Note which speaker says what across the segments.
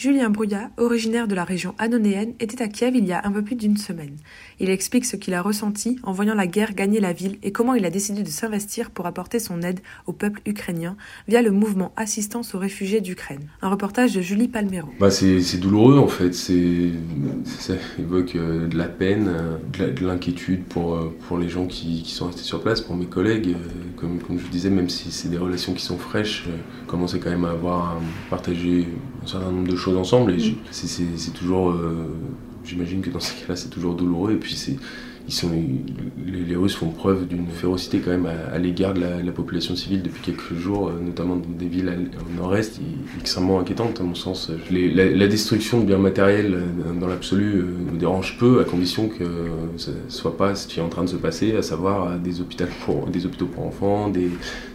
Speaker 1: Julien Brouillat, originaire de la région annonéenne, était à Kiev il y a un peu plus d'une semaine. Il explique ce qu'il a ressenti en voyant la guerre gagner la ville et comment il a décidé de s'investir pour apporter son aide au peuple ukrainien via le mouvement Assistance aux réfugiés d'Ukraine. Un reportage de Julie Palmero.
Speaker 2: Bah c'est douloureux en fait, ça évoque euh, de la peine, euh, de l'inquiétude pour, euh, pour les gens qui, qui, sont restés sur place, pour mes collègues. Comme, comme je disais, même si c'est des relations qui sont fraîches, commencer quand même à avoir à partager un certain nombre de choses ensemble. Et mm. c'est toujours. Euh, j'imagine que dans ces cas-là, c'est toujours douloureux. Et puis, ils sont, les, Russes font preuve d'une férocité quand même à, l'égard de la, population civile depuis quelques jours, euh, notamment dans des villes au nord-est, extrêmement inquiétante à mon sens. la, destruction de biens matériels euh, dans l'absolu me dérange peu, à condition que ce ne soit pas ce qui est en train de se passer, à savoir des hôpitaux pour, enfants, des,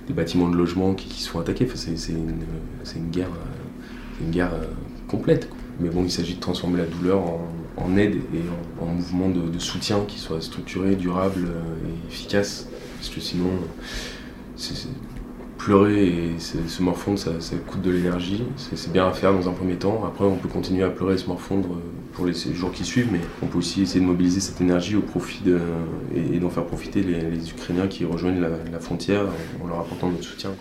Speaker 2: bâtiments de logement qui, sont attaqués. C'est une, guerre euh, complète. Mais bon, il s'agit de transformer la douleur en, aide et en, mouvement de, soutien qui soit structuré, durable euh, et efficace. Parce que sinon, pleurer et se, morfondre, ça, coûte de l'énergie. C'est bien à faire dans un premier temps. Après, on peut continuer à pleurer et se morfondre euh, pour les, jours qui suivent, mais on peut aussi essayer de mobiliser cette énergie au profit de, et, d'en faire profiter les, Ukrainiens qui rejoignent la, frontière en leur apportant notre soutien.